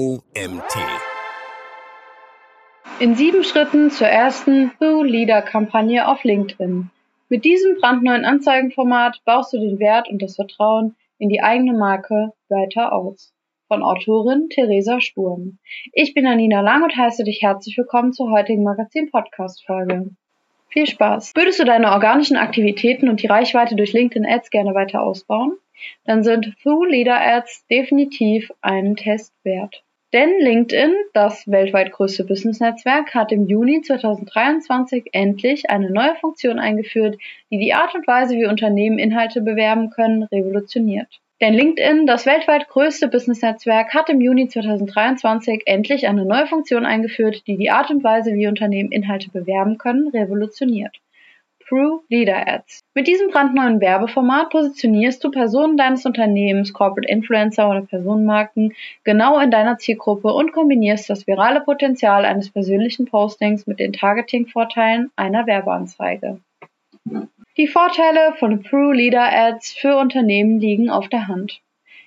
OMT. In sieben Schritten zur ersten Who Leader Kampagne auf LinkedIn. Mit diesem brandneuen Anzeigenformat baust du den Wert und das Vertrauen in die eigene Marke weiter aus. Von Autorin Theresa Sturm. Ich bin Anina Lang und heiße dich herzlich willkommen zur heutigen Magazin-Podcast-Folge. Viel Spaß! Würdest du deine organischen Aktivitäten und die Reichweite durch LinkedIn Ads gerne weiter ausbauen? Dann sind Through Leader Ads definitiv einen Test wert. Denn LinkedIn, das weltweit größte Business-Netzwerk, hat im Juni 2023 endlich eine neue Funktion eingeführt, die die Art und Weise, wie Unternehmen Inhalte bewerben können, revolutioniert. Denn LinkedIn, das weltweit größte Business-Netzwerk, hat im Juni 2023 endlich eine neue Funktion eingeführt, die die Art und Weise, wie Unternehmen Inhalte bewerben können, revolutioniert. Through Leader Ads. Mit diesem brandneuen Werbeformat positionierst du Personen deines Unternehmens, Corporate Influencer oder Personenmarken genau in deiner Zielgruppe und kombinierst das virale Potenzial eines persönlichen Postings mit den Targeting-Vorteilen einer Werbeanzeige. Die Vorteile von Through Leader Ads für Unternehmen liegen auf der Hand.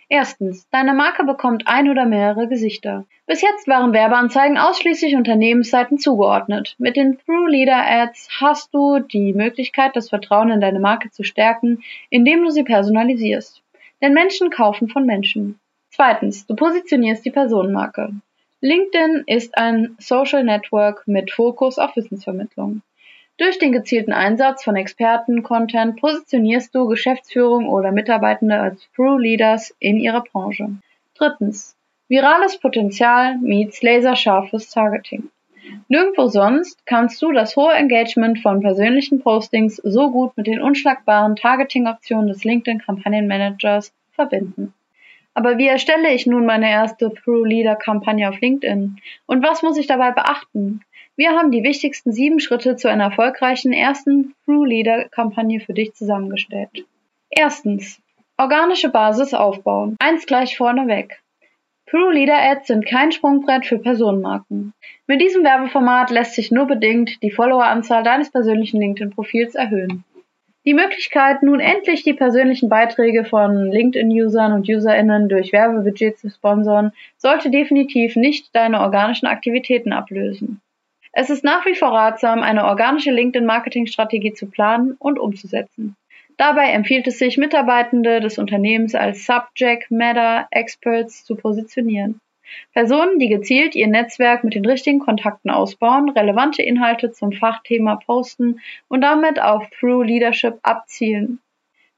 Erstens, deine Marke bekommt ein oder mehrere Gesichter. Bis jetzt waren Werbeanzeigen ausschließlich Unternehmensseiten zugeordnet. Mit den Through Leader Ads hast du die Möglichkeit, das Vertrauen in deine Marke zu stärken, indem du sie personalisierst. Denn Menschen kaufen von Menschen. Zweitens, du positionierst die Personenmarke. LinkedIn ist ein Social Network mit Fokus auf Wissensvermittlung. Durch den gezielten Einsatz von Experten-Content positionierst du Geschäftsführung oder Mitarbeitende als True Leaders in ihrer Branche. Drittens. Virales Potenzial meets laserscharfes Targeting. Nirgendwo sonst kannst du das hohe Engagement von persönlichen Postings so gut mit den unschlagbaren Targeting-Optionen des LinkedIn-Kampagnenmanagers verbinden. Aber wie erstelle ich nun meine erste True Leader Kampagne auf LinkedIn? Und was muss ich dabei beachten? Wir haben die wichtigsten sieben Schritte zu einer erfolgreichen ersten True Leader Kampagne für dich zusammengestellt. Erstens. Organische Basis aufbauen. Eins gleich vorneweg. True Leader Ads sind kein Sprungbrett für Personenmarken. Mit diesem Werbeformat lässt sich nur bedingt die Followeranzahl deines persönlichen LinkedIn-Profils erhöhen. Die Möglichkeit, nun endlich die persönlichen Beiträge von LinkedIn-Usern und UserInnen durch Werbebudget zu sponsern, sollte definitiv nicht deine organischen Aktivitäten ablösen. Es ist nach wie vor ratsam, eine organische LinkedIn-Marketing-Strategie zu planen und umzusetzen. Dabei empfiehlt es sich, Mitarbeitende des Unternehmens als Subject Matter Experts zu positionieren. Personen, die gezielt ihr Netzwerk mit den richtigen Kontakten ausbauen, relevante Inhalte zum Fachthema posten und damit auf Through Leadership abzielen.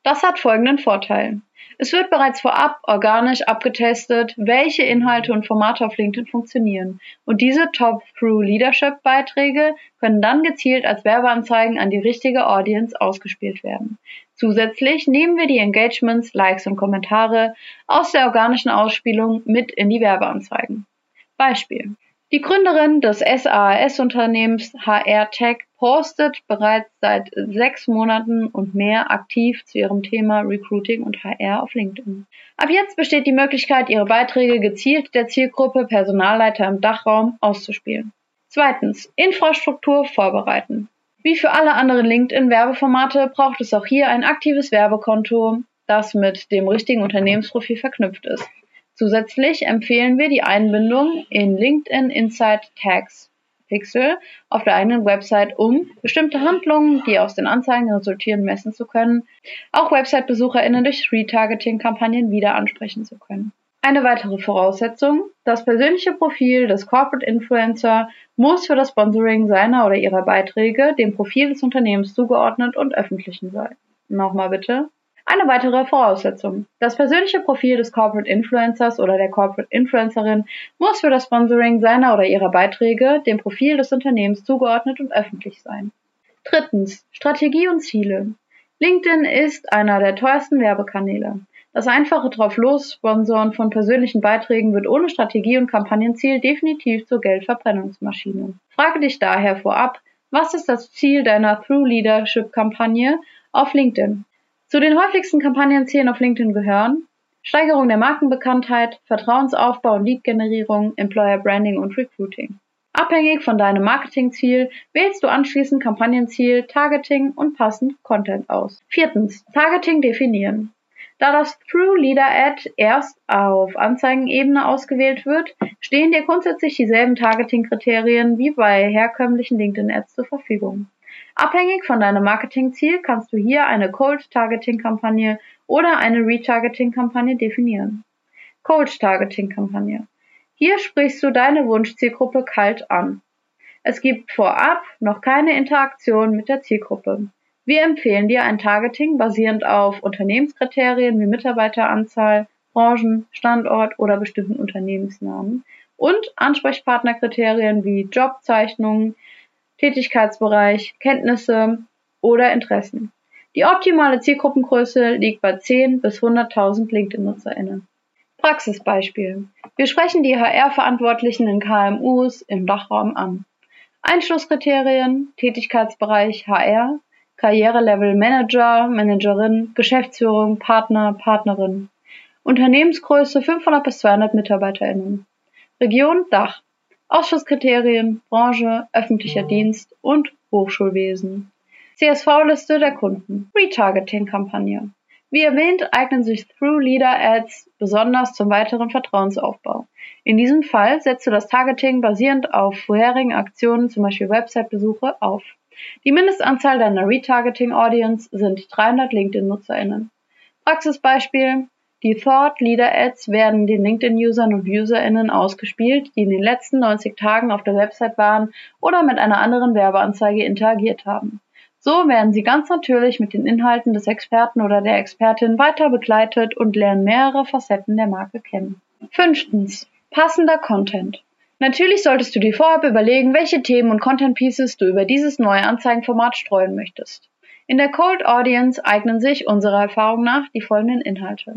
Das hat folgenden Vorteil. Es wird bereits vorab organisch abgetestet, welche Inhalte und Formate auf LinkedIn funktionieren. Und diese Top-Through-Leadership-Beiträge können dann gezielt als Werbeanzeigen an die richtige Audience ausgespielt werden. Zusätzlich nehmen wir die Engagements, Likes und Kommentare aus der organischen Ausspielung mit in die Werbeanzeigen. Beispiel. Die Gründerin des SaaS-Unternehmens HR Tech postet bereits seit sechs Monaten und mehr aktiv zu ihrem Thema Recruiting und HR auf LinkedIn. Ab jetzt besteht die Möglichkeit, ihre Beiträge gezielt der Zielgruppe Personalleiter im Dachraum auszuspielen. Zweitens, Infrastruktur vorbereiten. Wie für alle anderen LinkedIn-Werbeformate braucht es auch hier ein aktives Werbekonto, das mit dem richtigen Unternehmensprofil verknüpft ist. Zusätzlich empfehlen wir die Einbindung in LinkedIn Insight Tags Pixel auf der eigenen Website, um bestimmte Handlungen, die aus den Anzeigen resultieren, messen zu können, auch Website-BesucherInnen durch Retargeting-Kampagnen wieder ansprechen zu können. Eine weitere Voraussetzung, das persönliche Profil des Corporate Influencer muss für das Sponsoring seiner oder ihrer Beiträge dem Profil des Unternehmens zugeordnet und öffentlich sein. Nochmal bitte. Eine weitere Voraussetzung. Das persönliche Profil des Corporate Influencers oder der Corporate Influencerin muss für das Sponsoring seiner oder ihrer Beiträge dem Profil des Unternehmens zugeordnet und öffentlich sein. Drittens. Strategie und Ziele. LinkedIn ist einer der teuersten Werbekanäle. Das einfache Drauf-Los-Sponsoren von persönlichen Beiträgen wird ohne Strategie und Kampagnenziel definitiv zur Geldverbrennungsmaschine. Frage dich daher vorab, was ist das Ziel deiner Through Leadership Kampagne auf LinkedIn? Zu den häufigsten Kampagnenzielen auf LinkedIn gehören Steigerung der Markenbekanntheit, Vertrauensaufbau und Lead-Generierung, Employer Branding und Recruiting. Abhängig von deinem Marketingziel wählst du anschließend Kampagnenziel, Targeting und passend Content aus. Viertens. Targeting definieren. Da das True Leader Ad erst auf Anzeigenebene ausgewählt wird, stehen dir grundsätzlich dieselben Targeting-Kriterien wie bei herkömmlichen LinkedIn-Ads zur Verfügung. Abhängig von deinem Marketingziel kannst du hier eine Cold-Targeting-Kampagne oder eine Retargeting-Kampagne definieren. Cold-Targeting-Kampagne. Hier sprichst du deine Wunschzielgruppe kalt an. Es gibt vorab noch keine Interaktion mit der Zielgruppe. Wir empfehlen dir ein Targeting basierend auf Unternehmenskriterien wie Mitarbeiteranzahl, Branchen, Standort oder bestimmten Unternehmensnamen und Ansprechpartnerkriterien wie Jobzeichnungen, Tätigkeitsbereich, Kenntnisse oder Interessen. Die optimale Zielgruppengröße liegt bei 10 bis 100.000 LinkedIn-NutzerInnen. Praxisbeispiel. Wir sprechen die HR-Verantwortlichen in KMUs im Dachraum an. Einschlusskriterien, Tätigkeitsbereich HR, Karrierelevel Manager, Managerin, Geschäftsführung, Partner, Partnerin. Unternehmensgröße 500 bis 200 MitarbeiterInnen. Region Dach. Ausschusskriterien, Branche, öffentlicher Dienst und Hochschulwesen. CSV-Liste der Kunden. Retargeting-Kampagne. Wie erwähnt, eignen sich Through Leader Ads besonders zum weiteren Vertrauensaufbau. In diesem Fall setzt du das Targeting basierend auf vorherigen Aktionen, zum Beispiel Website-Besuche, auf. Die Mindestanzahl deiner Retargeting Audience sind 300 LinkedIn-NutzerInnen. Praxisbeispiel. Die Thought Leader Ads werden den LinkedIn-Usern und UserInnen ausgespielt, die in den letzten 90 Tagen auf der Website waren oder mit einer anderen Werbeanzeige interagiert haben. So werden sie ganz natürlich mit den Inhalten des Experten oder der Expertin weiter begleitet und lernen mehrere Facetten der Marke kennen. Fünftens. Passender Content. Natürlich solltest du dir vorab überlegen, welche Themen und Content Pieces du über dieses neue Anzeigenformat streuen möchtest. In der Cold Audience eignen sich unserer Erfahrung nach die folgenden Inhalte.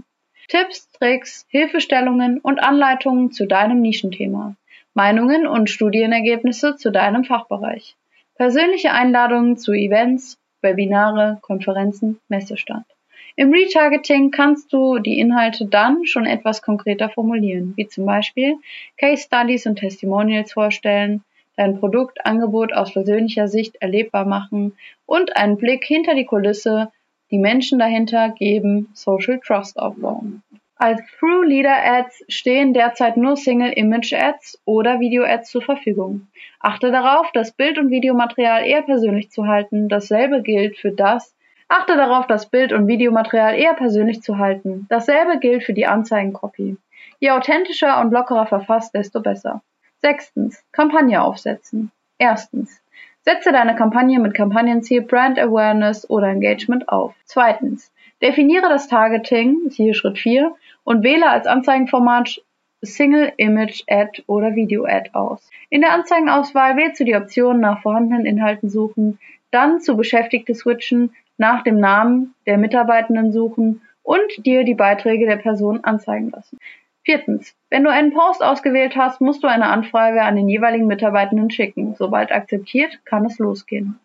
Tipps, Tricks, Hilfestellungen und Anleitungen zu deinem Nischenthema. Meinungen und Studienergebnisse zu deinem Fachbereich. Persönliche Einladungen zu Events, Webinare, Konferenzen, Messestand. Im Retargeting kannst du die Inhalte dann schon etwas konkreter formulieren, wie zum Beispiel Case Studies und Testimonials vorstellen, dein Produktangebot aus persönlicher Sicht erlebbar machen und einen Blick hinter die Kulisse, die Menschen dahinter geben, Social Trust aufbauen. Als True Leader Ads stehen derzeit nur Single Image Ads oder Video Ads zur Verfügung. Achte darauf, das Bild- und Videomaterial eher persönlich zu halten. Dasselbe gilt für das, Achte darauf, das Bild- und Videomaterial eher persönlich zu halten. Dasselbe gilt für die Anzeigencopy. Je authentischer und lockerer verfasst, desto besser. Sechstens. Kampagne aufsetzen. Erstens. Setze deine Kampagne mit Kampagnenziel Brand Awareness oder Engagement auf. Zweitens. Definiere das Targeting, hier Schritt 4, und wähle als Anzeigenformat Single Image Ad oder Video Ad aus. In der Anzeigenauswahl wählst du die Option nach vorhandenen Inhalten suchen, dann zu Beschäftigte switchen, nach dem Namen der Mitarbeitenden suchen und dir die Beiträge der Person anzeigen lassen. Viertens. Wenn du einen Post ausgewählt hast, musst du eine Anfrage an den jeweiligen Mitarbeitenden schicken. Sobald akzeptiert, kann es losgehen.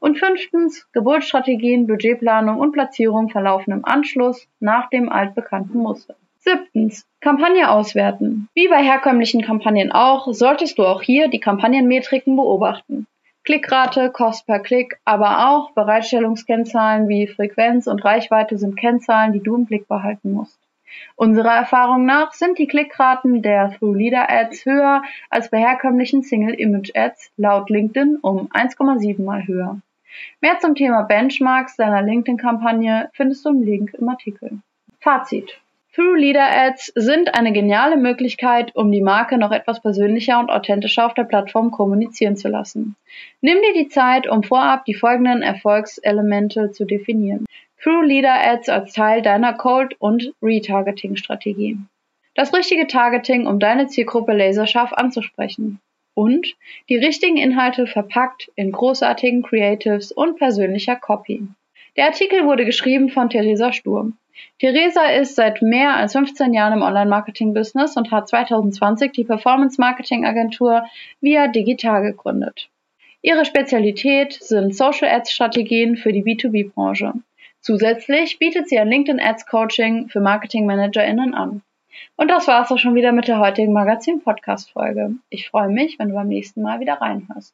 Und fünftens. Geburtsstrategien, Budgetplanung und Platzierung verlaufen im Anschluss nach dem altbekannten Muster. Siebtens. Kampagne auswerten. Wie bei herkömmlichen Kampagnen auch, solltest du auch hier die Kampagnenmetriken beobachten. Klickrate, Kost per Klick, aber auch Bereitstellungskennzahlen wie Frequenz und Reichweite sind Kennzahlen, die du im Blick behalten musst. Unserer Erfahrung nach sind die Klickraten der Through Leader Ads höher als bei herkömmlichen Single Image Ads, laut LinkedIn um 1,7 mal höher. Mehr zum Thema Benchmarks deiner LinkedIn-Kampagne findest du im Link im Artikel. Fazit. Through Leader Ads sind eine geniale Möglichkeit, um die Marke noch etwas persönlicher und authentischer auf der Plattform kommunizieren zu lassen. Nimm dir die Zeit, um vorab die folgenden Erfolgselemente zu definieren. Through Leader Ads als Teil deiner Cold- und Retargeting-Strategie. Das richtige Targeting, um deine Zielgruppe laserscharf anzusprechen. Und die richtigen Inhalte verpackt in großartigen Creatives und persönlicher Copy. Der Artikel wurde geschrieben von Theresa Sturm. Theresa ist seit mehr als 15 Jahren im Online-Marketing-Business und hat 2020 die Performance-Marketing-Agentur Via Digital gegründet. Ihre Spezialität sind Social Ads Strategien für die B2B-Branche. Zusätzlich bietet sie ein LinkedIn Ads Coaching für Marketing ManagerInnen an. Und das war's auch schon wieder mit der heutigen Magazin Podcast Folge. Ich freue mich, wenn du beim nächsten Mal wieder reinhörst.